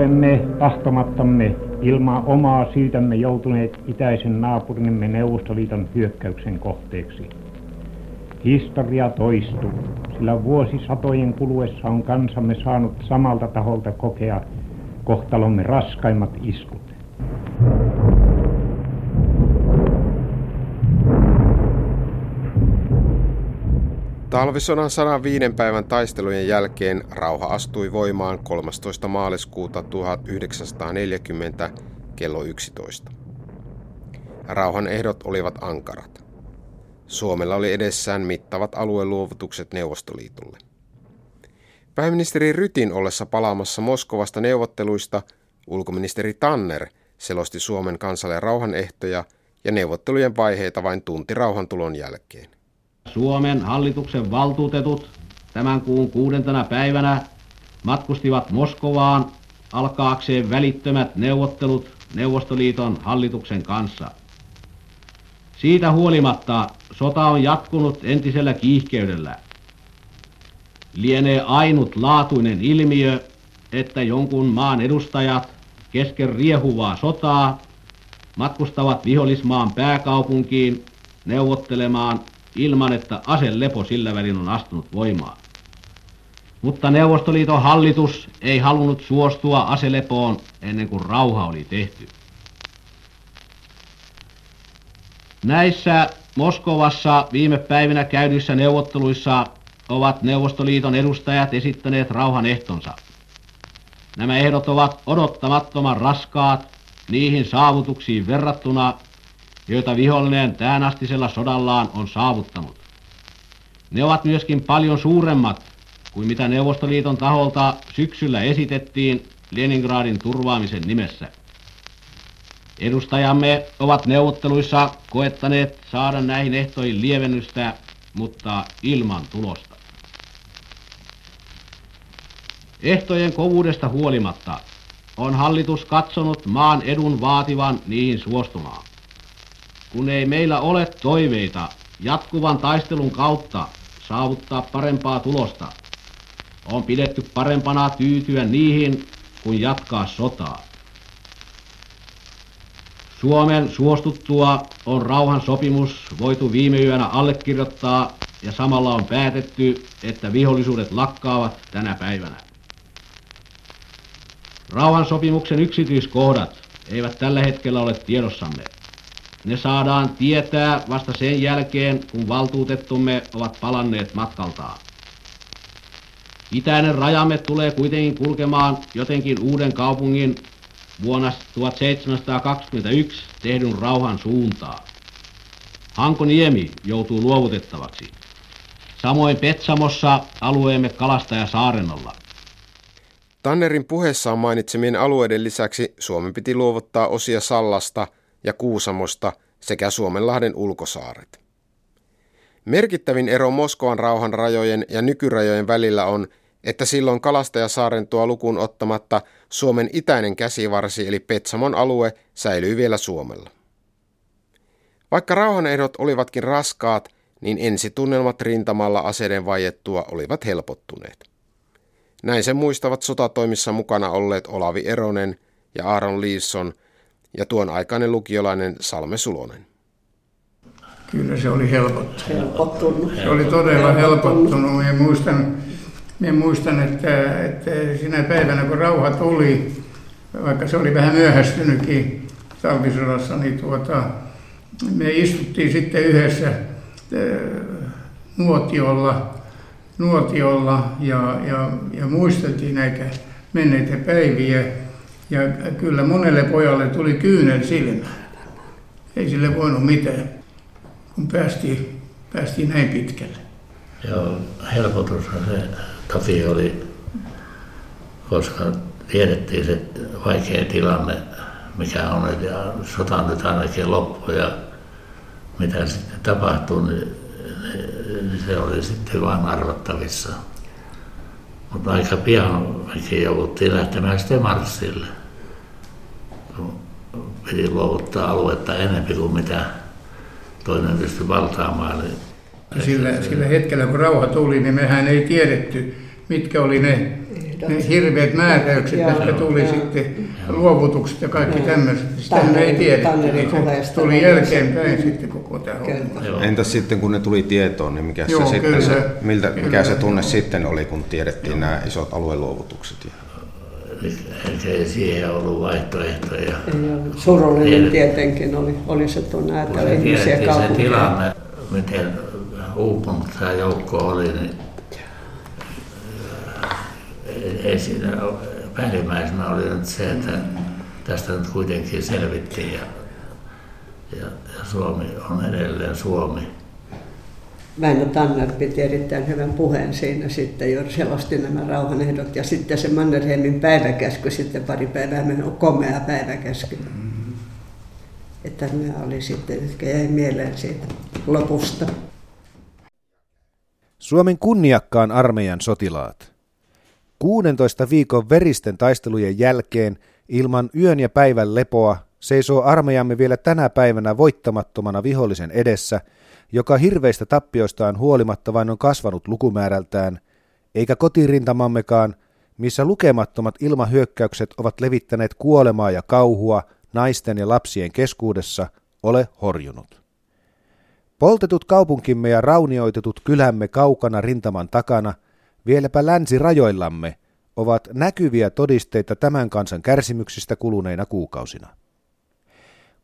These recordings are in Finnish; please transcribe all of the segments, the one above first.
olemme tahtomattamme ilman omaa syytämme joutuneet itäisen naapurimme Neuvostoliiton hyökkäyksen kohteeksi. Historia toistuu, sillä vuosisatojen kuluessa on kansamme saanut samalta taholta kokea kohtalomme raskaimmat iskut. Talvisodan 105 päivän taistelujen jälkeen rauha astui voimaan 13. maaliskuuta 1940 kello 11. Rauhan ehdot olivat ankarat. Suomella oli edessään mittavat alueluovutukset Neuvostoliitolle. Pääministeri Rytin ollessa palaamassa Moskovasta neuvotteluista ulkoministeri Tanner selosti Suomen kansalle rauhanehtoja ja neuvottelujen vaiheita vain tunti rauhantulon jälkeen. Suomen hallituksen valtuutetut tämän kuun kuudentena päivänä matkustivat Moskovaan alkaakseen välittömät neuvottelut Neuvostoliiton hallituksen kanssa. Siitä huolimatta sota on jatkunut entisellä kiihkeydellä. Lienee ainutlaatuinen ilmiö, että jonkun maan edustajat kesken riehuvaa sotaa matkustavat vihollismaan pääkaupunkiin neuvottelemaan ilman, että aselepo sillä välin on astunut voimaan. Mutta Neuvostoliiton hallitus ei halunnut suostua aselepoon ennen kuin rauha oli tehty. Näissä Moskovassa viime päivinä käydyissä neuvotteluissa ovat Neuvostoliiton edustajat esittäneet rauhan ehtonsa. Nämä ehdot ovat odottamattoman raskaat niihin saavutuksiin verrattuna, joita vihollinen täänastisella sodallaan on saavuttanut. Ne ovat myöskin paljon suuremmat kuin mitä Neuvostoliiton taholta syksyllä esitettiin Leningradin turvaamisen nimessä. Edustajamme ovat neuvotteluissa koettaneet saada näihin ehtoihin lievennystä, mutta ilman tulosta. Ehtojen kovuudesta huolimatta on hallitus katsonut maan edun vaativan niihin suostumaan. Kun ei meillä ole toiveita jatkuvan taistelun kautta saavuttaa parempaa tulosta, on pidetty parempana tyytyä niihin kuin jatkaa sotaa. Suomen suostuttua on rauhan sopimus voitu viime yönä allekirjoittaa ja samalla on päätetty, että vihollisuudet lakkaavat tänä päivänä. Rauhan sopimuksen yksityiskohdat eivät tällä hetkellä ole tiedossamme. Ne saadaan tietää vasta sen jälkeen, kun valtuutettumme ovat palanneet matkaltaan. Itäinen rajamme tulee kuitenkin kulkemaan jotenkin uuden kaupungin vuonna 1721 tehdyn rauhan suuntaa. Hankoniemi joutuu luovutettavaksi. Samoin Petsamossa alueemme Kalastaja Saarenolla. Tannerin puheessaan mainitsemien alueiden lisäksi Suomen piti luovuttaa osia Sallasta ja Kuusamosta sekä Suomenlahden ulkosaaret. Merkittävin ero Moskovan rauhan rajojen ja nykyrajojen välillä on, että silloin Kalastajasaaren tuo lukuun ottamatta Suomen itäinen käsivarsi eli Petsamon alue säilyi vielä Suomella. Vaikka rauhanehdot olivatkin raskaat, niin ensitunnelmat rintamalla aseiden vajettua olivat helpottuneet. Näin sen muistavat sotatoimissa mukana olleet Olavi Eronen ja Aaron Liisson ja tuon aikainen lukiolainen Salme Sulonen. Kyllä se oli helpottunut. Helpottunut. Se oli todella helpottunut. Minä muistan, minä muistan että, että sinä päivänä kun rauha tuli, vaikka se oli vähän myöhästynytkin talvisodassa, niin tuota, me istuttiin sitten yhdessä äh, nuotiolla, nuotiolla ja, ja, ja muisteltiin näitä menneitä päiviä. Ja kyllä monelle pojalle tuli kyynel silmä. Ei sille voinut mitään, kun päästiin, päästiin näin pitkälle. Joo, helpotushan se toki oli, koska tiedettiin se vaikea tilanne, mikä on, ja sota nyt ainakin loppu, ja mitä sitten tapahtuu, niin se oli sitten vain arvattavissa. Mutta aika pian mekin jouduttiin lähtemään sitten Marssille. Piti luovuttaa aluetta enemmän kuin mitä toinen pystyi valtaamaan. Niin sillä, sillä hetkellä, kun rauha tuli, niin mehän ei tiedetty, mitkä oli ne, ne hirveät määräykset, jotka tuli ja. sitten luovutukset ja kaikki ja. tämmöiset. Sitä ei tiedä. Se tuli jälkeenpäin sitten koko tämä homma. Entäs sitten kun ne tuli tietoon, niin mikä, Joo, se, sitten se, miltä, mikä kyllä. se tunne sitten oli, kun tiedettiin Joo. nämä isot alueluovutukset? Ei siihen ollut vaihtoehtoja. Surullinen tietenkin oli, oli se tunne, että ihmisiä kaupunkia. se tilanne, miten uupunut tämä joukko oli, niin ei siinä päällimmäisenä oli nyt se, että tästä nyt kuitenkin selvittiin ja, ja, ja Suomi on edelleen Suomi. Väinö Tanner piti erittäin hyvän puheen siinä sitten, jo selosti nämä rauhanehdot ja sitten se Mannerheimin päiväkäsky sitten pari päivää on komea päiväkäsky. Mm-hmm. Että nämä oli sitten, jotka jäi mieleen siitä lopusta. Suomen kunniakkaan armeijan sotilaat. 16 viikon veristen taistelujen jälkeen ilman yön ja päivän lepoa seisoo armeijamme vielä tänä päivänä voittamattomana vihollisen edessä, joka hirveistä tappioistaan huolimatta vain on kasvanut lukumäärältään, eikä kotirintamammekaan, missä lukemattomat ilmahyökkäykset ovat levittäneet kuolemaa ja kauhua naisten ja lapsien keskuudessa, ole horjunut. Poltetut kaupunkimme ja raunioitetut kylämme kaukana rintaman takana – vieläpä länsirajoillamme, ovat näkyviä todisteita tämän kansan kärsimyksistä kuluneina kuukausina.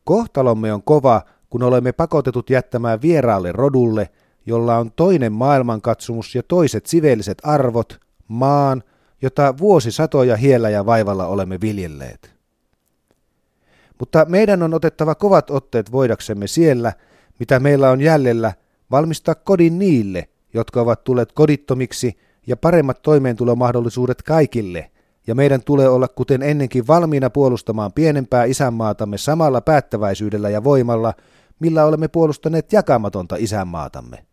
Kohtalomme on kova, kun olemme pakotetut jättämään vieraalle rodulle, jolla on toinen maailmankatsomus ja toiset siveelliset arvot, maan, jota vuosisatoja hiellä ja vaivalla olemme viljelleet. Mutta meidän on otettava kovat otteet voidaksemme siellä, mitä meillä on jäljellä, valmistaa kodin niille, jotka ovat tulleet kodittomiksi ja paremmat toimeentulomahdollisuudet kaikille, ja meidän tulee olla kuten ennenkin valmiina puolustamaan pienempää isänmaatamme samalla päättäväisyydellä ja voimalla, millä olemme puolustaneet jakamatonta isänmaatamme.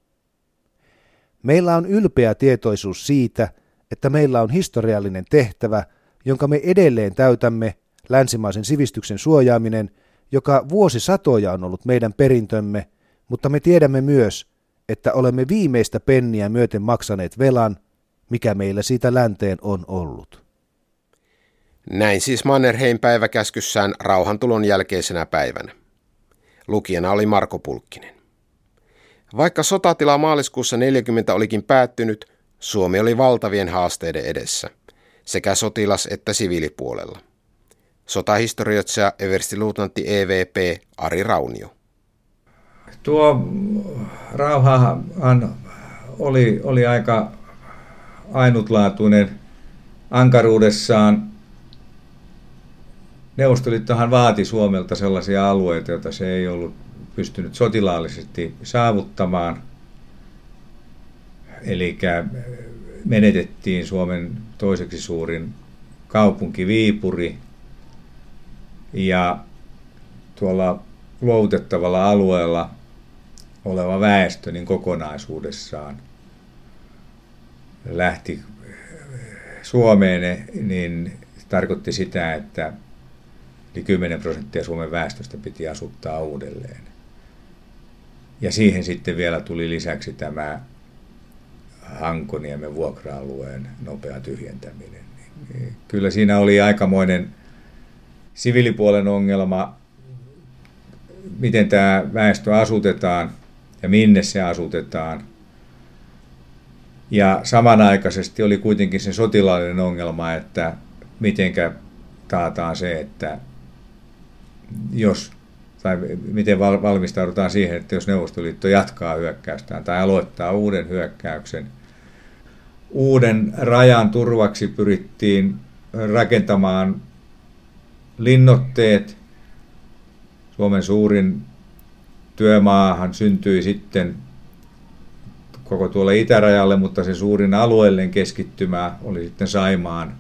Meillä on ylpeä tietoisuus siitä, että meillä on historiallinen tehtävä, jonka me edelleen täytämme, länsimaisen sivistyksen suojaaminen, joka vuosisatoja on ollut meidän perintömme, mutta me tiedämme myös, että olemme viimeistä penniä myöten maksaneet velan, mikä meillä siitä länteen on ollut. Näin siis Mannerheim päiväkäskyssään rauhantulon jälkeisenä päivänä. Lukijana oli Marko Pulkkinen. Vaikka sotatila maaliskuussa 40 olikin päättynyt, Suomi oli valtavien haasteiden edessä, sekä sotilas- että siviilipuolella. Sotahistorioitsija everstiluutnantti EVP Ari Raunio. Tuo rauhahan oli, oli aika ainutlaatuinen ankaruudessaan. Neuvostoliittohan vaati Suomelta sellaisia alueita, joita se ei ollut pystynyt sotilaallisesti saavuttamaan. Eli menetettiin Suomen toiseksi suurin kaupunki Viipuri ja tuolla luovutettavalla alueella oleva väestö niin kokonaisuudessaan – lähti Suomeen, niin tarkoitti sitä, että yli 10 prosenttia Suomen väestöstä piti asuttaa uudelleen. Ja siihen sitten vielä tuli lisäksi tämä Hankoniemen vuokra-alueen nopea tyhjentäminen. Kyllä siinä oli aikamoinen siviilipuolen ongelma, miten tämä väestö asutetaan ja minne se asutetaan – ja samanaikaisesti oli kuitenkin se sotilaallinen ongelma, että mitenkä taataan se, että jos tai miten valmistaudutaan siihen, että jos Neuvostoliitto jatkaa hyökkäystään tai aloittaa uuden hyökkäyksen. Uuden rajan turvaksi pyrittiin rakentamaan linnotteet. Suomen suurin työmaahan syntyi sitten koko tuolle itärajalle, mutta se suurin alueellinen keskittymä oli sitten Saimaan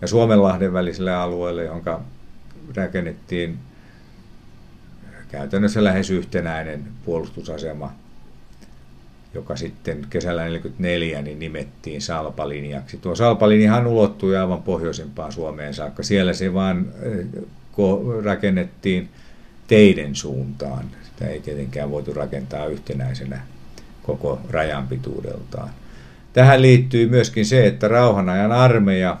ja Suomenlahden väliselle alueelle, jonka rakennettiin käytännössä lähes yhtenäinen puolustusasema, joka sitten kesällä 1944 niin nimettiin Salpalinjaksi. Tuo Salpalinjahan ulottui aivan pohjoisimpaan Suomeen saakka. Siellä se vaan eh, rakennettiin teiden suuntaan. Sitä ei tietenkään voitu rakentaa yhtenäisenä koko rajan pituudeltaan. tähän liittyy myöskin se, että rauhanajan armeija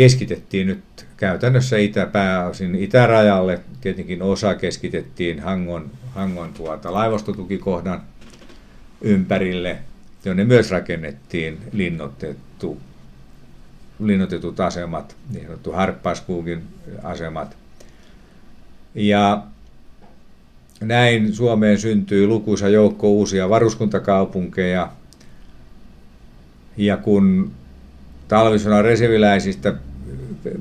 keskitettiin nyt käytännössä itä, pääosin itärajalle. Tietenkin osa keskitettiin Hangon, Hangon tuota laivastotukikohdan ympärille, jonne myös rakennettiin linnoitettu, linnoitetut asemat, niin sanottu harppaaskuukin asemat. Ja näin Suomeen syntyi lukuisa joukko uusia varuskuntakaupunkeja. Ja kun talvisodan reserviläisistä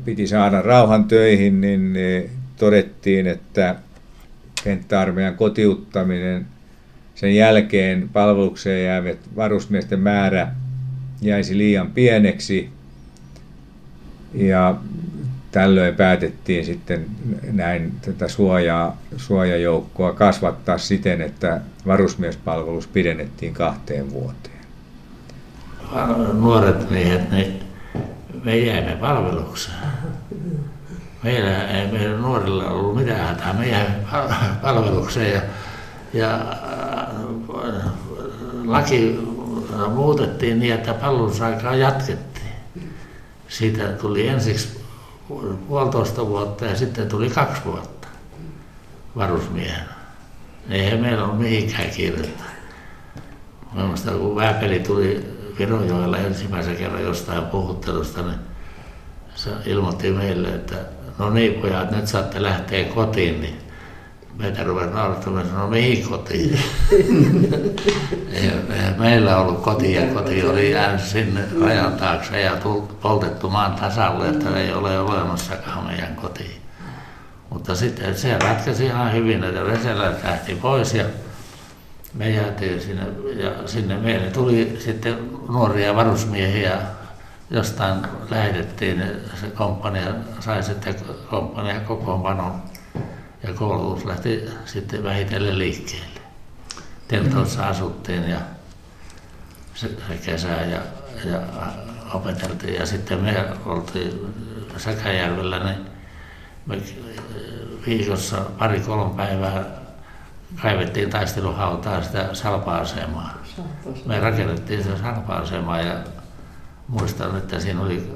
piti saada rauhan töihin, niin todettiin, että kenttäarmeijan kotiuttaminen sen jälkeen palvelukseen jäävät varusmiesten määrä jäisi liian pieneksi. Ja tällöin päätettiin sitten näin tätä suojaa, suojajoukkoa kasvattaa siten, että varusmiespalvelus pidennettiin kahteen vuoteen. Nuoret miehet, niin me jäimme palvelukseen. Meillä ei meillä nuorilla ollut mitään hätää. Me jäimme palvelukseen ja, ja äh, laki muutettiin niin, että palvelusaikaa jatkettiin. Siitä tuli ensiksi puolitoista vuotta ja sitten tuli kaksi vuotta varusmiehen. Eihän meillä ole mihinkään kiirettä. Mielestäni kun Vääpeli tuli Virojoella ensimmäisen kerran jostain puhuttelusta, niin se ilmoitti meille, että no niin pojat, nyt saatte lähteä kotiin, niin meitä ruvesi naurattamaan, no mihin kotiin? ei, ei, meillä ollut koti ja koti oli jäänyt sinne rajan taakse ja poltettu maan tasalle, että ei ole olemassakaan meidän kotiin. Mutta sitten se ratkaisi ihan hyvin, että Veselä lähti pois ja me jäätiin sinne, ja sinne meille tuli sitten nuoria varusmiehiä, jostain lähetettiin, se komppania sai sitten komppania kokoonpanon. Ja koulutus lähti sitten vähitellen liikkeelle. Teltoissa asuttiin ja se, se kesä ja, ja opeteltiin. Ja sitten me oltiin Säkäjärvellä, niin me viikossa pari-kolme päivää kaivettiin taisteluhautaa sitä salpa-asemaa. Me rakennettiin se salpa-asemaa ja muistan, että siinä oli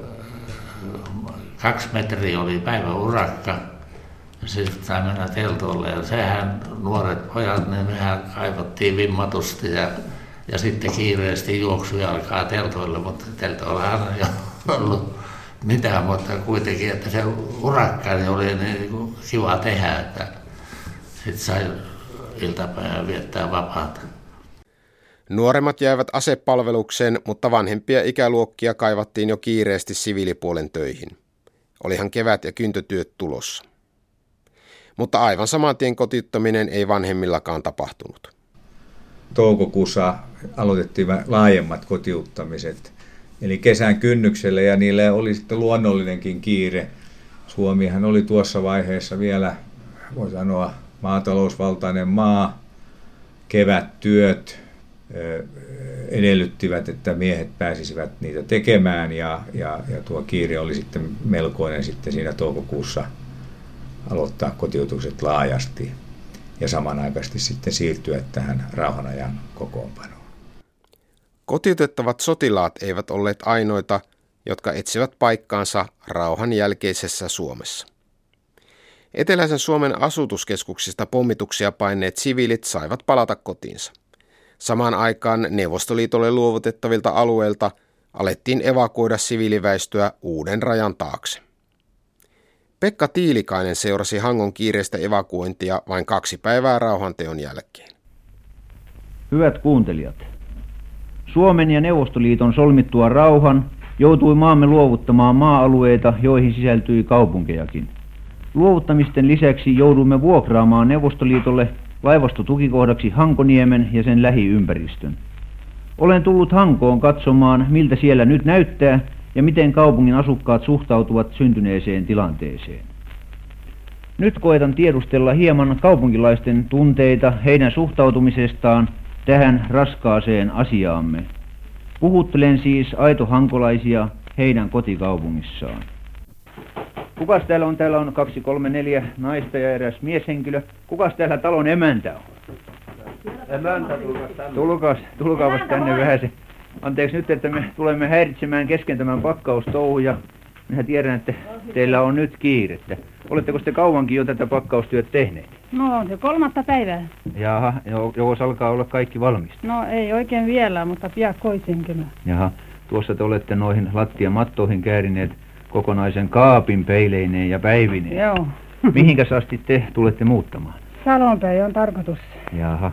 kaksi metriä oli päiväurakka sitten sai mennä teltolle ja sehän nuoret pojat, niin mehän kaivattiin vimmatusti ja, ja sitten kiireesti juoksu alkaa teltoille, mutta teltoillahan ei ollut mitään, mutta kuitenkin, että se urakka niin oli niin kiva tehdä, että sitten sai iltapäivän viettää vapaata. Nuoremmat jäivät asepalvelukseen, mutta vanhempia ikäluokkia kaivattiin jo kiireesti siviilipuolen töihin. Olihan kevät- ja kyntötyöt tulossa mutta aivan saman tien kotiuttaminen ei vanhemmillakaan tapahtunut. Toukokuussa aloitettiin laajemmat kotiuttamiset, eli kesän kynnykselle ja niille oli sitten luonnollinenkin kiire. Suomihan oli tuossa vaiheessa vielä, voi sanoa, maatalousvaltainen maa, kevättyöt edellyttivät, että miehet pääsisivät niitä tekemään ja, ja, ja tuo kiire oli sitten melkoinen sitten siinä toukokuussa aloittaa kotiutukset laajasti ja samanaikaisesti sitten siirtyä tähän rauhanajan kokoonpanoon. Kotiutettavat sotilaat eivät olleet ainoita, jotka etsivät paikkaansa rauhan jälkeisessä Suomessa. Eteläisen Suomen asutuskeskuksista pommituksia paineet siviilit saivat palata kotiinsa. Samaan aikaan Neuvostoliitolle luovutettavilta alueilta alettiin evakuoida siviiliväistöä uuden rajan taakse. Pekka Tiilikainen seurasi Hangon kiireistä evakuointia vain kaksi päivää rauhanteon jälkeen. Hyvät kuuntelijat, Suomen ja Neuvostoliiton solmittua rauhan joutui maamme luovuttamaan maa-alueita, joihin sisältyi kaupunkejakin. Luovuttamisten lisäksi joudumme vuokraamaan Neuvostoliitolle laivastotukikohdaksi Hankoniemen ja sen lähiympäristön. Olen tullut Hankoon katsomaan, miltä siellä nyt näyttää ja miten kaupungin asukkaat suhtautuvat syntyneeseen tilanteeseen. Nyt koetan tiedustella hieman kaupunkilaisten tunteita heidän suhtautumisestaan tähän raskaaseen asiaamme. Puhuttelen siis aitohankolaisia heidän kotikaupungissaan. Kukas täällä on? Täällä on kaksi, kolme, neljä naista ja eräs mieshenkilö. Kukas täällä talon emäntä on? Emäntä tulkas tänne. Tulkaas, tulkaapas tänne vähän se. Anteeksi nyt, että me tulemme häiritsemään kesken tämän pakkaustouhun ja minä tiedän, että teillä on nyt kiirettä. Oletteko te kauankin jo tätä pakkaustyötä tehneet? No on se kolmatta päivää. Jaha, joko alkaa olla kaikki valmista? No ei oikein vielä, mutta piakkoisin kyllä. Jaha, tuossa te olette noihin lattiamattoihin käärineet kokonaisen kaapin peileineen ja päivineen. Joo. Mihinkäs asti te tulette muuttamaan? Salonpäin on tarkoitus. Jaha.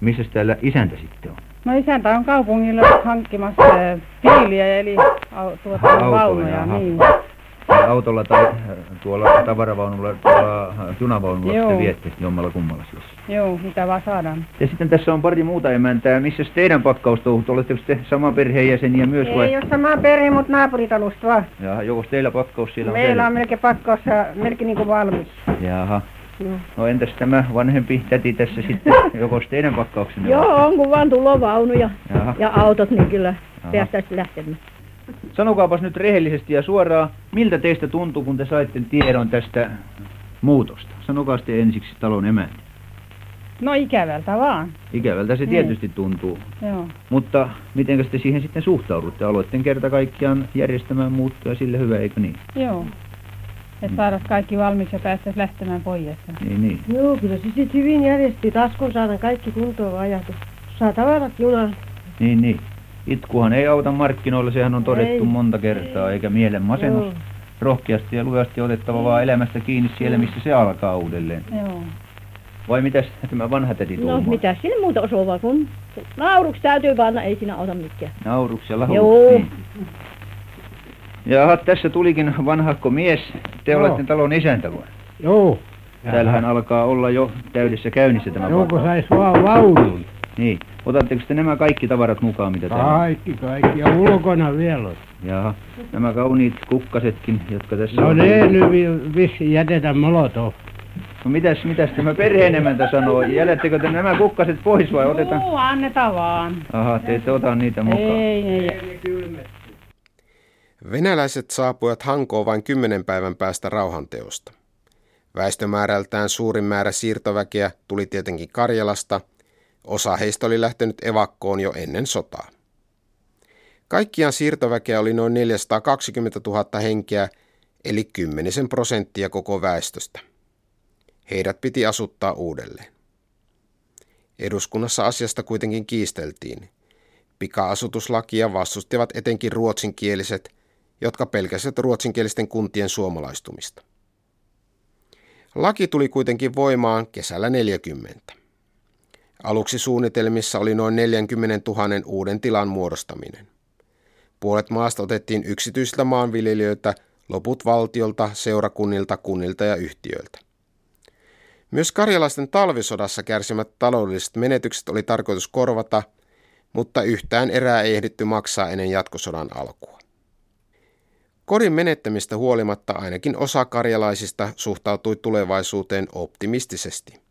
Missä täällä isäntä sitten on? No isäntä on kaupungilla hankkimassa piiliä eli tuota, vaunuja. aha. Niin. Autolla tai äh, tuolla tavaravaunulla, tuolla äh, junavaunulla Joo. te viette jommalla kummalla siis. Joo, mitä vaan saadaan. Ja sitten tässä on pari muuta emäntää. Missä teidän pakkaustouhut? Oletteko te sama perheenjäseniä myös vai? Ei ole sama perhe, mutta naapuritalosta vaan. Jaha, joko teillä pakkaus siellä on Meillä on melkein pakkaus ja melkein niin kuin valmis. Jaha. Joo. No entäs tämä vanhempi täti tässä sitten? Joko teidän pakkauksenne? Joo, on kun vaan tulovaunuja Jaha. ja autot, niin kyllä päästäisiin lähtemään. Sanokaapas nyt rehellisesti ja suoraan, miltä teistä tuntuu, kun te saitte tiedon tästä muutosta? Sanokaa sitten ensiksi talon emäntä. No ikävältä vaan. Ikävältä se Niin. tietysti tuntuu. Joo. Mutta miten te siihen sitten suhtaudutte? Aloitte kerta kaikkiaan järjestämään muuttoja sille hyvä, eikö niin? Joo. Että saada kaikki valmis ja päästäisiin lähtemään pois. Niin, niin. Joo, kyllä se sitten hyvin järjesti. Taas kun saadaan kaikki kuntoon ajatus. Saa tavarat junaan. Niin, niin. Itkuhan ei auta markkinoilla, sehän on todettu Ei. monta kertaa, eikä mielen masennus. Joo. Rohkeasti ja lujasti otettava vaan elämästä kiinni siellä, missä se alkaa uudelleen. Joo. Vai mitäs tämä vanha täti No tuumaa? mitä sille muuta osuvaa, kun nauruksi täytyy panna, ei siinä auta mikään. Nauruksi ja lahuksi. Joo. Niin. Jaha, tässä tulikin vanhakko mies. Te Joo. olette talon isäntä vai? Joo. Täällähän alkaa olla jo täydessä käynnissä tämä Joo, kun sais vaan vaunun. Niin. Otatteko te nämä kaikki tavarat mukaan, mitä täällä on? Kaikki, kaikki. Ja ulkona vielä on. Jaha. Nämä kauniit kukkasetkin, jotka tässä No on. ne nyt vi- vissiin jätetään molotov. No mitäs, mitäs tämä perheenemäntä sanoo? Jälättekö te nämä kukkaset pois vai otetaan? Joo, annetaan vaan. Aha, te ette ota niitä mukaan. Ei, ei. Venäläiset saapuivat Hankoon vain kymmenen päivän päästä rauhanteosta. Väestömäärältään suurin määrä siirtoväkeä tuli tietenkin Karjalasta, osa heistä oli lähtenyt evakkoon jo ennen sotaa. Kaikkiaan siirtoväkeä oli noin 420 000 henkeä, eli kymmenisen prosenttia koko väestöstä. Heidät piti asuttaa uudelleen. Eduskunnassa asiasta kuitenkin kiisteltiin. Pika-asutuslakia vastustivat etenkin ruotsinkieliset, jotka pelkäsivät ruotsinkielisten kuntien suomalaistumista. Laki tuli kuitenkin voimaan kesällä 40. Aluksi suunnitelmissa oli noin 40 000 uuden tilan muodostaminen. Puolet maasta otettiin yksityisiltä maanviljelijöiltä, loput valtiolta, seurakunnilta, kunnilta ja yhtiöiltä. Myös karjalaisten talvisodassa kärsimät taloudelliset menetykset oli tarkoitus korvata, mutta yhtään erää ei ehditty maksaa ennen jatkosodan alkua. Kodin menettämistä huolimatta ainakin osa karjalaisista suhtautui tulevaisuuteen optimistisesti.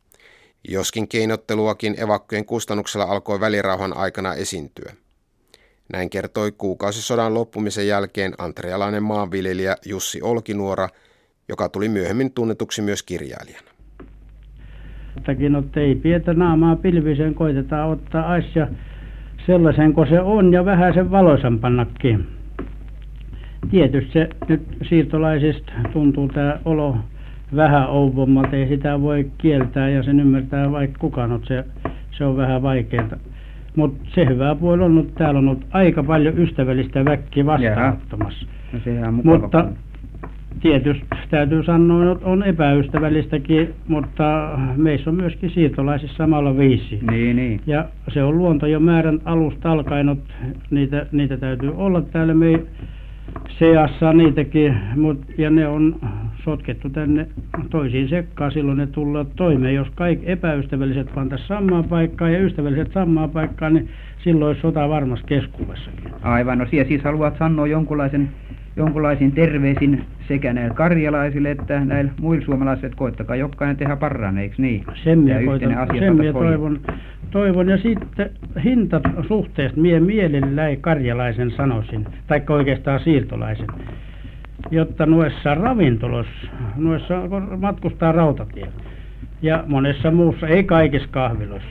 Joskin keinotteluakin evakkojen kustannuksella alkoi välirauhan aikana esiintyä. Näin kertoi kuukausisodan loppumisen jälkeen antrealainen maanviljelijä Jussi Olkinuora, joka tuli myöhemmin tunnetuksi myös kirjailijana. Että ei pietä naamaa pilviseen, koitetaan ottaa asia sellaisen kuin se on ja vähän sen valoisampannakin. Tietysti se nyt siirtolaisista tuntuu tämä olo vähän ouvommalta, ei sitä voi kieltää ja sen ymmärtää vaikka kukaan, mutta se, se on vähän vaikeaa. Mutta se hyvä puoli on, että täällä on ollut aika paljon ystävällistä väkkiä vastaanottamassa. No Mutta tietysti täytyy sanoa, että on epäystävällistäkin, mutta meissä on myöskin siirtolaisissa samalla viisi. Niin, niin. Ja se on luonto jo määrän alusta alkaen, että niitä, niitä täytyy olla täällä seassa niitäkin, mut, ja ne on sotkettu tänne toisiin sekkaan, silloin ne tullaan toimeen. Jos kaikki epäystävälliset pantaisiin samaan paikkaan ja ystävälliset samaan paikkaan, niin silloin olisi sota varmasti keskuudessakin. Aivan, no siellä siis haluat sanoa jonkunlaisen, jonkunlaisin terveisin sekä näille karjalaisille että näille muille suomalaisille, että koittakaa jokainen tehdä parhaan, eikö niin? Sen minä, koitan, asia sen minä toivon, toivon. Ja sitten hintasuhteesta mie mielelläni karjalaisen sanoisin, tai oikeastaan siirtolaisen, jotta noissa ravintoloissa, noissa matkustaa rautatie ja monessa muussa, ei kaikissa kahviloissa.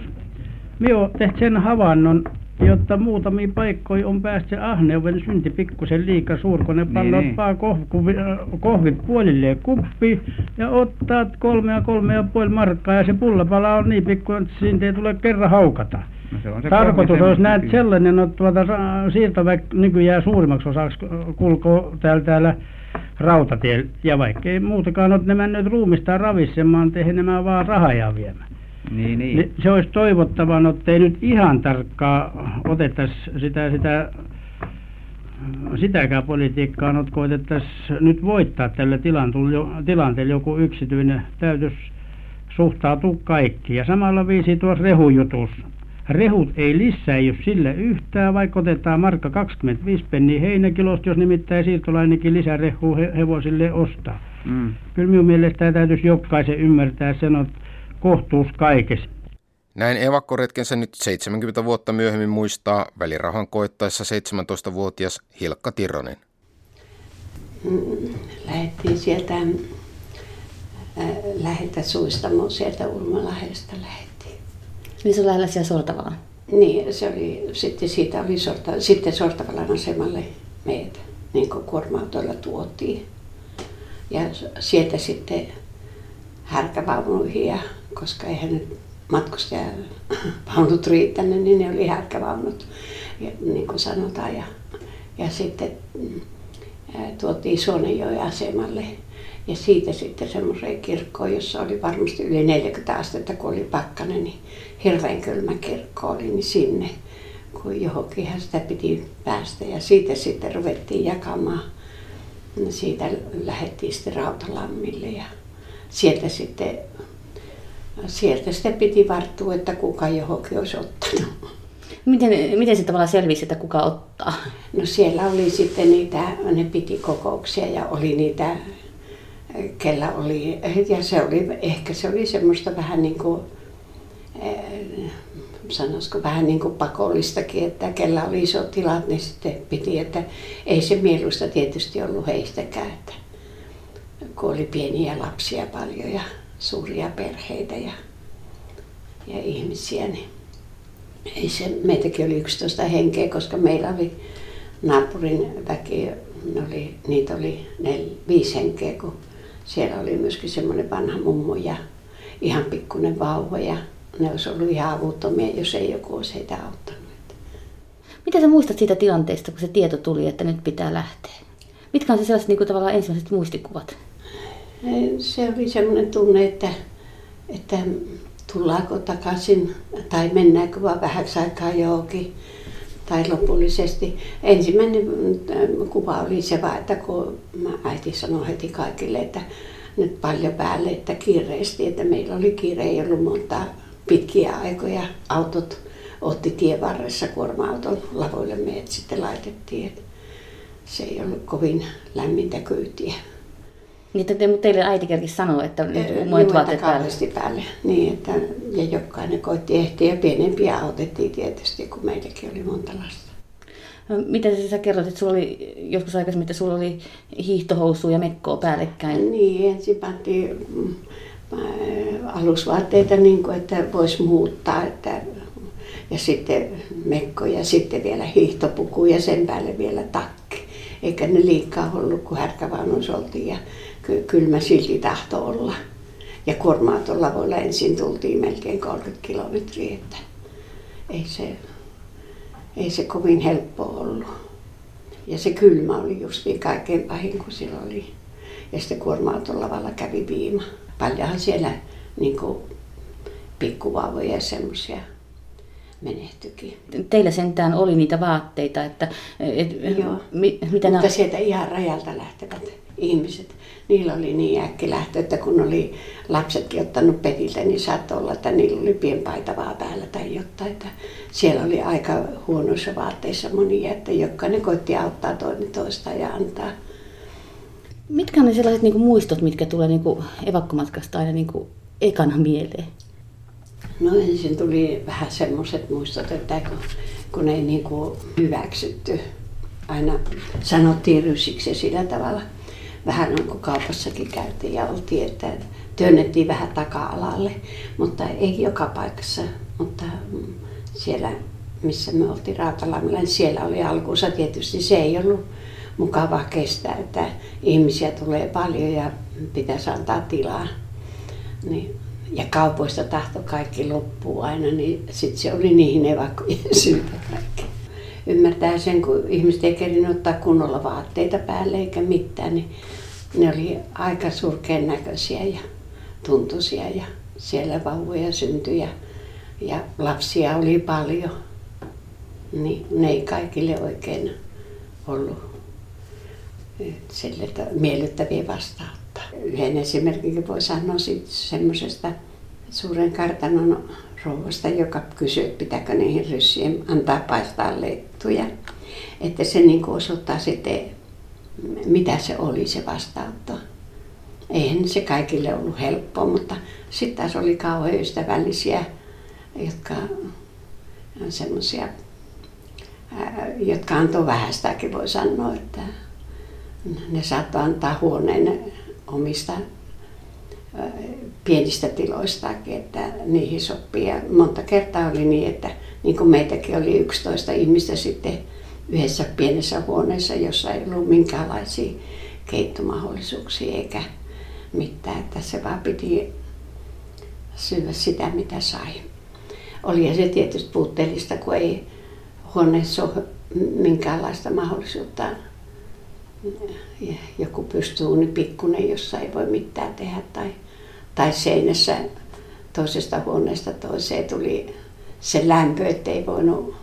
Minä olen tehnyt sen havainnon, jotta muutamia paikkoja on päästä se ahneuden synti pikkusen liika suur, kun ne pannot niin. vaan kohvit, kohvit puolilleen kuppi ja ottaa kolme ja kolme ja puoli markkaa ja se pullapala on niin pikku, että siitä ei tule kerran haukata. No se on se Tarkoitus kohvi olisi näet sellainen, että tuota, siirtoväki nykyään suurimmaksi osaksi kulkoo täällä, täällä rautatiellä. Ja vaikka ei muutakaan ole ne mennyt ruumistaan ravissemaan, tehdä nämä vaan rahaa viemään. Niin, niin. Niin se olisi toivottavaa, että ei nyt ihan tarkkaa otettaisi sitä, sitä sitäkään politiikkaa nyt koetettaisiin nyt voittaa tällä tilanteella, joku yksityinen täytyisi suhtautua kaikki. Ja samalla viisi tuossa rehujutus. Rehut ei lisäänny sille yhtään, vaikka otetaan markka 25 penniä heinäkilosta, jos nimittäin siirtolainenkin lisärehua he, hevosille ostaa. Mm. Kyllä minun mielestä täytyisi jokaisen ymmärtää sen, että kohtuus kaikessa. Näin evakkoretkensä nyt 70 vuotta myöhemmin muistaa välirahan koettaessa 17-vuotias Hilkka Tirronen. Mm, lähdettiin sieltä äh, läheltä Suistamoon, sieltä Urmalahdesta lähdettiin. Niin se on lähellä siellä Sortavalla. Niin, se oli, sitten siitä oli sorta, sitten Sortavalan asemalle meitä, niin kuin kuorma-autoilla tuotiin. Ja sieltä sitten härkävaunuihin, ja, koska eihän nyt riittänyt, niin ne oli härkävaunut, niin kuin sanotaan. Ja, ja sitten tuotiin Suonenjoen asemalle. Ja siitä sitten semmoiseen kirkkoon, jossa oli varmasti yli 40 astetta, kun oli pakkanen, niin hirveän kylmä kirkko oli, niin sinne, kun johonkinhan sitä piti päästä. Ja siitä sitten ruvettiin jakamaan. Siitä lähdettiin sitten Rautalammille ja sieltä sitten, sieltä sitten piti varttua, että kuka johonkin olisi ottanut. Miten, miten se tavallaan selvisi, että kuka ottaa? No siellä oli sitten niitä, ne piti kokouksia ja oli niitä, kellä oli, ja se oli, ehkä se oli semmoista vähän niin kuin, eh, sanoisiko vähän niin kuin pakollistakin, että kellä oli isot tilat, niin sitten piti, että ei se mieluista tietysti ollut heistäkään, että kun oli pieniä lapsia paljon ja suuria perheitä ja, ja ihmisiä, niin ei se, meitäkin oli 11 henkeä, koska meillä oli naapurin väki, oli, niitä oli nel, viisi henkeä, kun siellä oli myöskin semmoinen vanha mummo ja ihan pikkuinen vauva ja ne olisi ollut ihan avuttomia, jos ei joku olisi heitä auttanut. Mitä sä muistat siitä tilanteesta, kun se tieto tuli, että nyt pitää lähteä? Mitkä on se sellaiset niin kuin tavallaan ensimmäiset muistikuvat? Se oli semmoinen tunne, että, että tullaanko takaisin tai mennäänkö vaan vähäksi aikaa johonkin tai lopullisesti. Ensimmäinen mm, kuva oli se vaan, että kun äiti sanoi heti kaikille, että nyt paljon päälle, että kiireesti, että meillä oli kiire, ei ollut monta pitkiä aikoja. Autot otti tien varressa kuorma-auton lavoille meidät sitten laitettiin. Että se ei ollut kovin lämmintä kyytiä. Niin, että te, mutta teille äiti kerkisi sanoa, että nyt monet että vaatteet kauheasti päälle. Niin, että, ja jokainen koitti ehtiä ja pienempiä autettiin tietysti, kun meilläkin oli monta lasta. No, Miten sä kerroit, että sulla oli joskus aikaisemmin, että sulla oli hiihtohousuja ja mekkoa päällekkäin? Niin, ensin pantiin mm, äh, alusvaatteita, niin kuin, että voisi muuttaa. Että, ja sitten mekko ja sitten vielä hiihtopuku ja sen päälle vielä takki. Eikä ne liikaa ollut, kun härkävaunuissa oltiin ja ky- kylmä silti tahto olla. Ja kuorma-auton lavoilla ensin tultiin melkein 30 kilometriä, että ei se, ei se kovin helppo ollut. Ja se kylmä oli justiin kaikkein pahin, kun siellä oli. Ja sitten kuorma-auton lavalla kävi viima. Paljonhan siellä niin pikkuvauvoja ja semmoisia menehtyikin. Teillä sentään oli niitä vaatteita, että et, Joo. mi, mitä Mutta nämä... sieltä ihan rajalta lähtevät ihmiset, niillä oli niin äkkilähtö, että kun oli lapsetkin ottanut petiltä, niin saattoi olla, että niillä oli pienpaitavaa päällä tai jotain. Että siellä oli aika huonoissa vaatteissa monia, että jokainen koitti auttaa toinen toista ja antaa. Mitkä on ne sellaiset niin kuin muistot, mitkä tulee niin kuin evakkomatkasta aina niin kuin ekana mieleen? No ensin tuli vähän semmoiset muistot, että kun, kun ei niin kuin hyväksytty, aina sanottiin rysiksi sillä tavalla. Vähän on kuin kaupassakin käytiin ja oltiin, että työnnettiin vähän taka-alalle, mutta ei joka paikassa. Mutta mm, siellä missä me oltiin Rautalammilla, niin siellä oli alkuunsa tietysti se ei ollut mukava kestää, että ihmisiä tulee paljon ja pitäisi antaa tilaa. Niin, ja kaupoista tahto kaikki loppuu aina, niin sitten se oli niihin evakkojen syytä kaikki. Ymmärtää sen, kun ihmiset ei kerinyt ottaa kunnolla vaatteita päälle eikä mitään, niin ne oli aika surkean näköisiä ja tuntuisia ja siellä vauvoja syntyi ja, ja lapsia oli paljon. Niin ne ei kaikille oikein ollut sille miellyttäviä vastaanottaa. Yhden esimerkin voi sanoa semmoisesta suuren kartanon rouvasta, joka kysyi, pitääkö niihin ryssien antaa paistaa leittuja. Että se niin osoittaa sitten, mitä se oli se vastaanotto. Eihän se kaikille ollut helppoa, mutta sitten taas oli kauhean ystävällisiä, jotka semmoisia, jotka antoi vähästäkin voi sanoa, että ne saattoi antaa huoneen omista pienistä tiloistakin, että niihin sopii. Ja monta kertaa oli niin, että niin kuin meitäkin oli 11 ihmistä sitten yhdessä pienessä huoneessa, jossa ei ollut minkäänlaisia keittomahdollisuuksia eikä mitään, että se vaan piti syödä sitä, mitä sai. Oli se tietysti puutteellista, kun ei huoneessa ole minkäänlaista mahdollisuutta joku pystyy niin pikkunen, jossa ei voi mitään tehdä tai, tai seinässä toisesta huoneesta toiseen tuli se lämpö, ettei voinut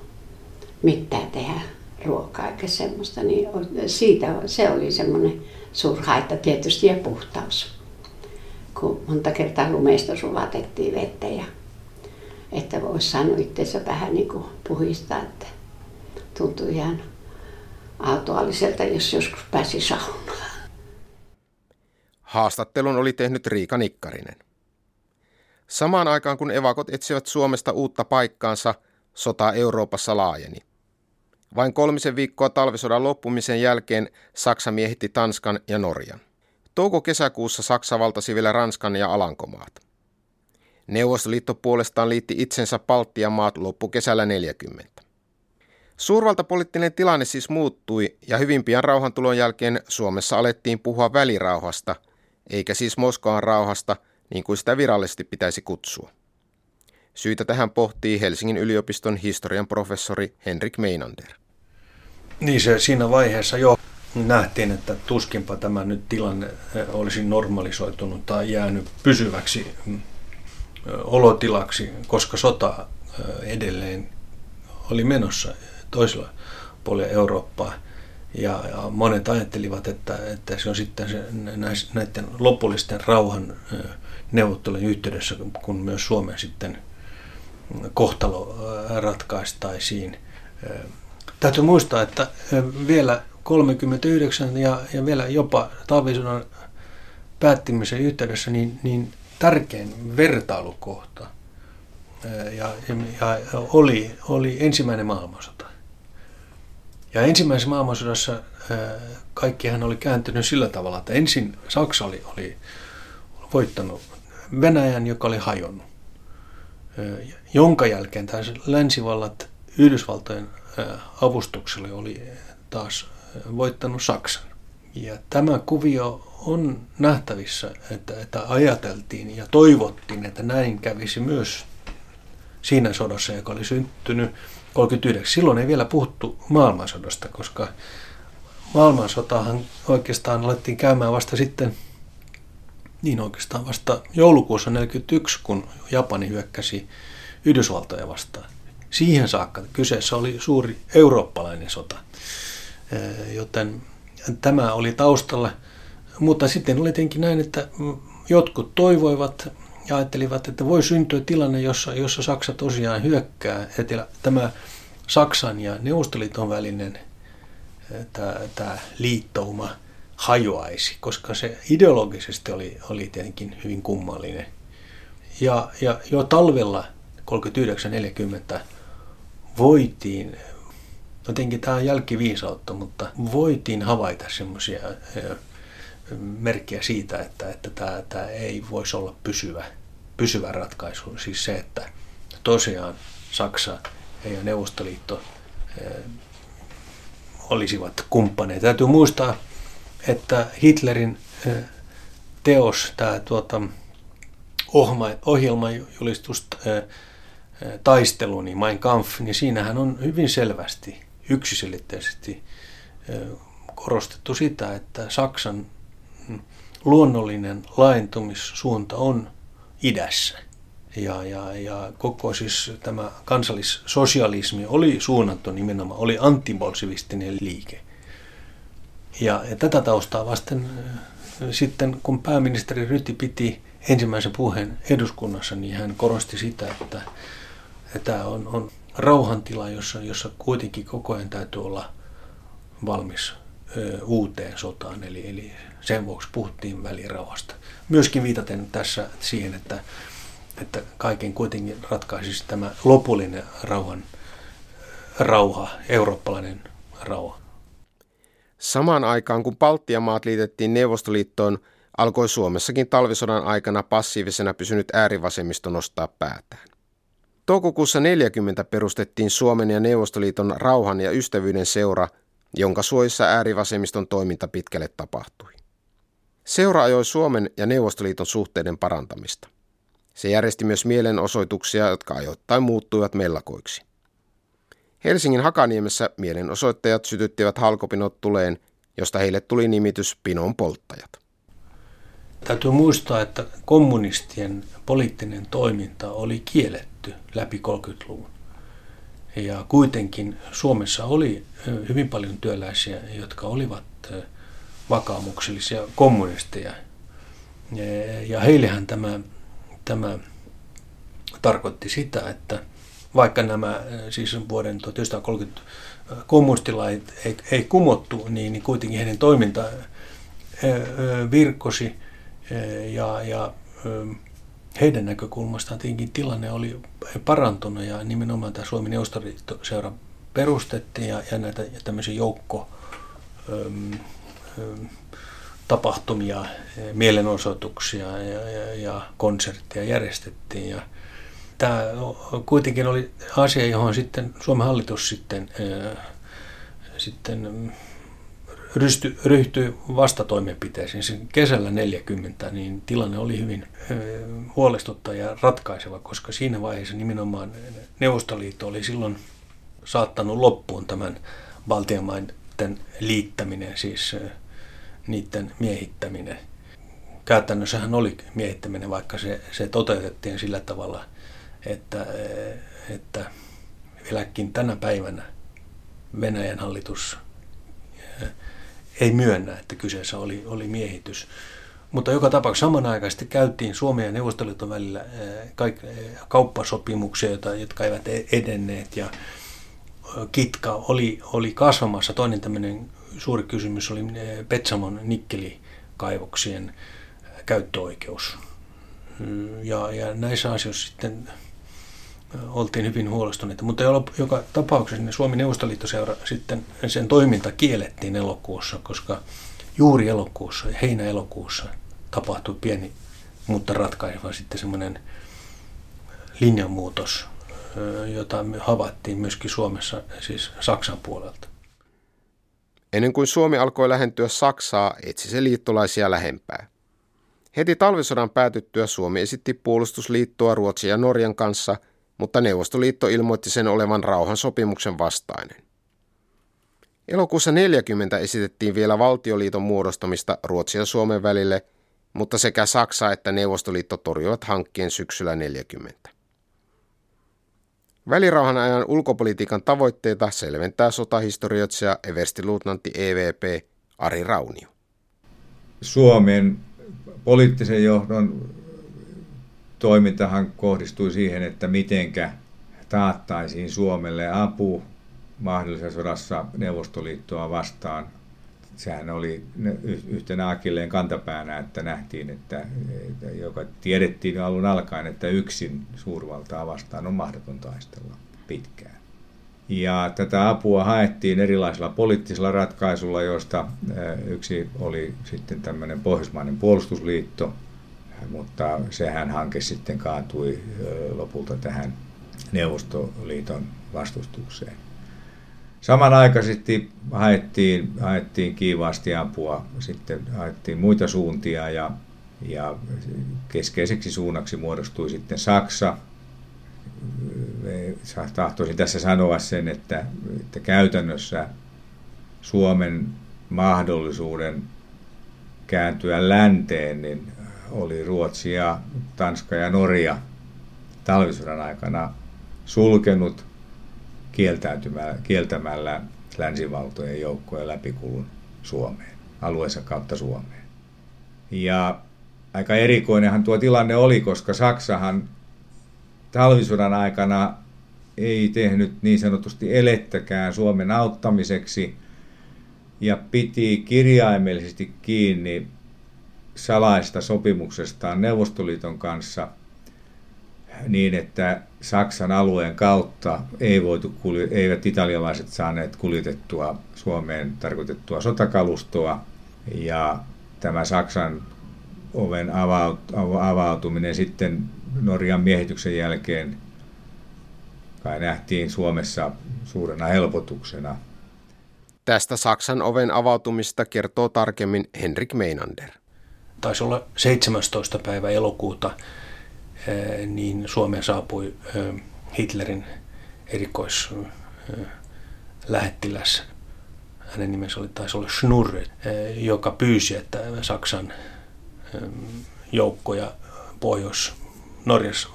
mitään tehdä ruokaa eikä semmoista, niin siitä se oli semmoinen haitta tietysti ja puhtaus. Kun monta kertaa lumeista sulatettiin vettä ja että voisi saanut itseensä vähän niin kuin puhistaa, että tuntui ihan autoalliselta, jos joskus pääsi saunaan. Haastattelun oli tehnyt Riika Nikkarinen. Samaan aikaan kun evakot etsivät Suomesta uutta paikkaansa, sota Euroopassa laajeni. Vain kolmisen viikkoa talvisodan loppumisen jälkeen Saksa miehitti Tanskan ja Norjan. Touko-kesäkuussa Saksa valtasi vielä Ranskan ja Alankomaat. Neuvostoliitto puolestaan liitti itsensä Baltian maat loppukesällä 40. Suurvaltapoliittinen tilanne siis muuttui ja hyvin pian rauhantulon jälkeen Suomessa alettiin puhua välirauhasta, eikä siis Moskovan rauhasta, niin kuin sitä virallisesti pitäisi kutsua. Syitä tähän pohtii Helsingin yliopiston historian professori Henrik Meinander. Niin se siinä vaiheessa jo nähtiin, että tuskinpa tämä nyt tilanne olisi normalisoitunut tai jäänyt pysyväksi olotilaksi, koska sota edelleen oli menossa toisella puolella Eurooppaa. Ja, ja monet ajattelivat, että, että se on sitten se, näiden lopullisten rauhan neuvottelujen yhteydessä, kun myös Suomen sitten kohtalo ratkaistaisiin. Täytyy muistaa, että vielä 39 ja, ja vielä jopa talvisodan päättymisen yhteydessä niin, niin tärkein vertailukohta ja, ja, ja oli, oli ensimmäinen maailmansota. Ja ensimmäisessä maailmansodassa kaikkihan oli kääntynyt sillä tavalla, että ensin Saksa oli, oli voittanut Venäjän, joka oli hajonnut, jonka jälkeen taas länsivallat Yhdysvaltojen avustuksella oli taas voittanut Saksan. Ja tämä kuvio on nähtävissä, että, että ajateltiin ja toivottiin, että näin kävisi myös siinä sodassa, joka oli syntynyt 39. Silloin ei vielä puhuttu maailmansodasta, koska maailmansotahan oikeastaan alettiin käymään vasta sitten, niin oikeastaan vasta joulukuussa 1941, kun Japani hyökkäsi Yhdysvaltoja vastaan. Siihen saakka kyseessä oli suuri eurooppalainen sota, joten tämä oli taustalla. Mutta sitten oli tietenkin näin, että jotkut toivoivat ja ajattelivat, että voi syntyä tilanne, jossa, jossa Saksa tosiaan hyökkää. Etelä, tämä Saksan ja Neuvostoliiton välinen tämä, tämä liittouma hajoaisi, koska se ideologisesti oli, oli tietenkin hyvin kummallinen. Ja, ja jo talvella 39-40 voitiin, tietenkin tämä on jälkiviisautta, mutta voitiin havaita semmoisia merkkejä siitä, että, että tämä, tämä ei voisi olla pysyvä, pysyvä ratkaisu. Siis se, että tosiaan Saksa ja Neuvostoliitto olisivat kumppaneita. Täytyy muistaa, että Hitlerin teos, tämä tuota, ohjelmajulistus taistelu, niin Mein Kampf, niin siinähän on hyvin selvästi, yksiselitteisesti korostettu sitä, että Saksan luonnollinen laajentumissuunta on idässä. Ja, ja, ja koko siis tämä kansallissosialismi oli suunnattu nimenomaan, oli antibolsivistinen liike. Ja, ja tätä taustaa vasten sitten kun pääministeri Ryti piti ensimmäisen puheen eduskunnassa, niin hän korosti sitä, että, että tämä on, on rauhantila, jossa, jossa kuitenkin koko ajan täytyy olla valmis ö, uuteen sotaan, eli, eli sen vuoksi puhuttiin välirauhasta. Myöskin viitaten tässä siihen, että, että kaiken kuitenkin ratkaisisi tämä lopullinen rauhan, rauha, eurooppalainen rauha. Samaan aikaan kun Baltian maat liitettiin Neuvostoliittoon, alkoi Suomessakin talvisodan aikana passiivisena pysynyt äärivasemmisto nostaa päätään. Toukokuussa 40 perustettiin Suomen ja Neuvostoliiton rauhan ja ystävyyden seura, jonka suojissa äärivasemmiston toiminta pitkälle tapahtui. Seura ajoi Suomen ja Neuvostoliiton suhteiden parantamista. Se järjesti myös mielenosoituksia, jotka ajoittain muuttuivat mellakoiksi. Helsingin Hakaniemessä mielenosoittajat sytyttivät halkopinot tuleen, josta heille tuli nimitys Pinon polttajat. Täytyy muistaa, että kommunistien poliittinen toiminta oli kielletty läpi 30-luvun. Ja kuitenkin Suomessa oli hyvin paljon työläisiä, jotka olivat vakaumuksellisia kommunisteja. Ja heillehän tämä, tämä tarkoitti sitä, että vaikka nämä siis vuoden 1930 kommunistilait ei, ei kumottu, niin, niin kuitenkin heidän toiminta virkkosi ja, ja heidän näkökulmastaan tietenkin tilanne oli parantunut ja nimenomaan tämä Suomen Neuvostoliitto-seura perustettiin ja, ja näitä ja tämmöisiä joukko tapahtumia, mielenosoituksia ja, ja, ja konsertteja järjestettiin. Ja tämä kuitenkin oli asia, johon sitten Suomen hallitus sitten, sitten rysty, ryhtyi vastatoimenpiteisiin. Sen kesällä 40 niin tilanne oli hyvin huolestuttava ja ratkaiseva, koska siinä vaiheessa nimenomaan Neuvostoliitto oli silloin saattanut loppuun tämän Baltian maiden liittäminen, siis niiden miehittäminen. Käytännössähän oli miehittäminen, vaikka se, se toteutettiin sillä tavalla, että, että vieläkin tänä päivänä Venäjän hallitus ei myönnä, että kyseessä oli, oli miehitys. Mutta joka tapauksessa samanaikaisesti käytiin Suomen ja Neuvostoliiton välillä kaik, kauppasopimuksia, jotka eivät e-, edenneet ja kitka oli, oli kasvamassa. Toinen tämmöinen suuri kysymys oli Petsamon nikkelikaivoksien käyttöoikeus. Ja, ja näissä asioissa sitten oltiin hyvin huolestuneita. Mutta joka tapauksessa niin Suomen Neuvostoliittoseura sitten sen toiminta kiellettiin elokuussa, koska juuri elokuussa, heinä-elokuussa tapahtui pieni, mutta ratkaiseva sitten semmoinen linjanmuutos, jota me havaittiin myöskin Suomessa, siis Saksan puolelta. Ennen kuin Suomi alkoi lähentyä Saksaa, etsi se liittolaisia lähempää. Heti talvisodan päätyttyä Suomi esitti puolustusliittoa Ruotsin ja Norjan kanssa – mutta Neuvostoliitto ilmoitti sen olevan rauhansopimuksen vastainen. Elokuussa 40 esitettiin vielä valtioliiton muodostamista Ruotsin ja Suomen välille, mutta sekä Saksa että Neuvostoliitto torjuivat hankkeen syksyllä 40. Välirauhan ajan ulkopolitiikan tavoitteita selventää sotahistorioitsija everstiluutnantti EVP Ari Raunio. Suomen poliittisen johdon toimintahan kohdistui siihen, että mitenkä taattaisiin Suomelle apu mahdollisessa sodassa Neuvostoliittoa vastaan. Sehän oli yhtenä akilleen kantapäänä, että nähtiin, että, joka tiedettiin alun alkaen, että yksin suurvaltaa vastaan on mahdoton taistella pitkään. Ja tätä apua haettiin erilaisilla poliittisilla ratkaisuilla, joista yksi oli sitten tämmöinen Pohjoismainen puolustusliitto, mutta sehän hanke sitten kaatui lopulta tähän Neuvostoliiton vastustukseen. Samanaikaisesti haettiin, haettiin kiivaasti apua, sitten haettiin muita suuntia ja, ja keskeiseksi suunnaksi muodostui sitten Saksa. Tahtoisin tässä sanoa sen, että, että käytännössä Suomen mahdollisuuden kääntyä länteen, niin oli Ruotsi ja Tanska ja Norja talvisodan aikana sulkenut kieltämällä länsivaltojen joukkojen läpikulun Suomeen, alueensa kautta Suomeen. Ja aika erikoinenhan tuo tilanne oli, koska Saksahan talvisodan aikana ei tehnyt niin sanotusti elettäkään Suomen auttamiseksi ja piti kirjaimellisesti kiinni salaista sopimuksestaan Neuvostoliiton kanssa niin, että Saksan alueen kautta ei voitu, eivät italialaiset saaneet kuljetettua Suomeen tarkoitettua sotakalustoa ja tämä Saksan oven avautuminen sitten Norjan miehityksen jälkeen kai nähtiin Suomessa suurena helpotuksena. Tästä Saksan oven avautumista kertoo tarkemmin Henrik Meinander. Taisi olla 17. päivä elokuuta niin Suomeen saapui Hitlerin erikoislähettiläs. Hänen nimensä oli, taisi olla Schnurre, joka pyysi, että Saksan joukkoja Pohjois-Norjassa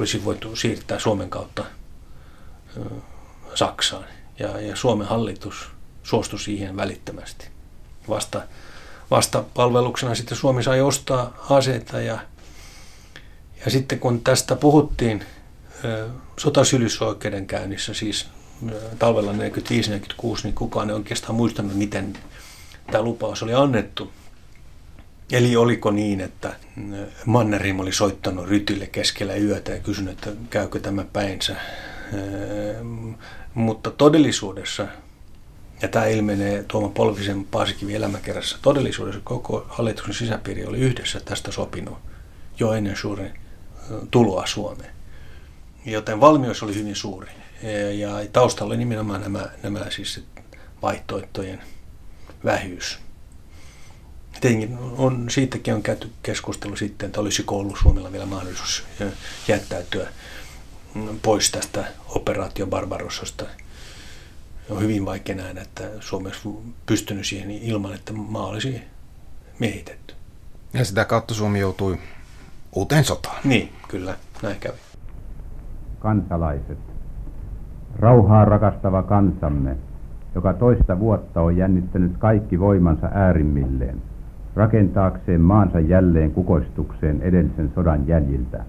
olisi voitu siirtää Suomen kautta Saksaan. Ja, ja Suomen hallitus suostui siihen välittömästi. Vasta, vasta palveluksena sitten Suomi sai ostaa aseita ja ja sitten kun tästä puhuttiin sotasylysoikeudenkäynnissä, siis talvella 45-46, niin kukaan ei oikeastaan muistanut, miten tämä lupaus oli annettu. Eli oliko niin, että Mannerim oli soittanut Rytille keskellä yötä ja kysynyt, että käykö tämä päinsä. Mutta todellisuudessa, ja tämä ilmenee Tuomo Polvisen Paasikivi elämäkerrassa, todellisuudessa koko hallituksen sisäpiiri oli yhdessä tästä sopinut jo ennen suuren tuloa Suomeen. Joten valmius oli hyvin suuri. Ja taustalla oli nimenomaan nämä, nämä siis vaihtoehtojen vähyys. Tietenkin on, siitäkin on käyty keskustelu sitten, että olisiko ollut Suomella vielä mahdollisuus jättäytyä pois tästä operaatio Barbarossasta. On hyvin vaikea nähdä, että Suomi olisi pystynyt siihen ilman, että maa olisi miehitetty. Ja sitä kautta Suomi joutui uuteen sotaan. Niin, kyllä, näin kävi. Kansalaiset, rauhaa rakastava kansamme, joka toista vuotta on jännittänyt kaikki voimansa äärimmilleen, rakentaakseen maansa jälleen kukoistukseen edellisen sodan jäljiltä,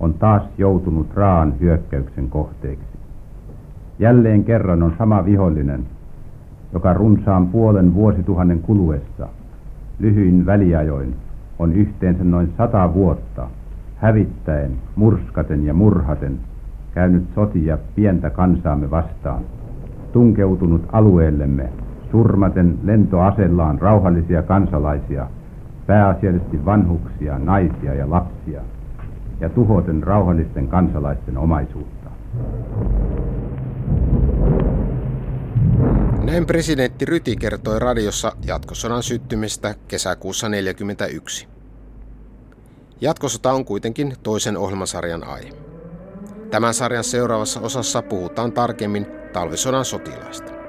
on taas joutunut raan hyökkäyksen kohteeksi. Jälleen kerran on sama vihollinen, joka runsaan puolen vuosituhannen kuluessa, lyhyin väliajoin, on yhteensä noin sata vuotta hävittäen, murskaten ja murhaten käynyt sotia pientä kansaamme vastaan, tunkeutunut alueellemme, surmaten lentoasellaan rauhallisia kansalaisia, pääasiallisesti vanhuksia, naisia ja lapsia, ja tuhoten rauhallisten kansalaisten omaisuutta. Näin presidentti Ryti kertoi radiossa jatkosodan syttymistä kesäkuussa 1941. Jatkosota on kuitenkin toisen ohjelmasarjan aihe. Tämän sarjan seuraavassa osassa puhutaan tarkemmin talvisodan sotilaista.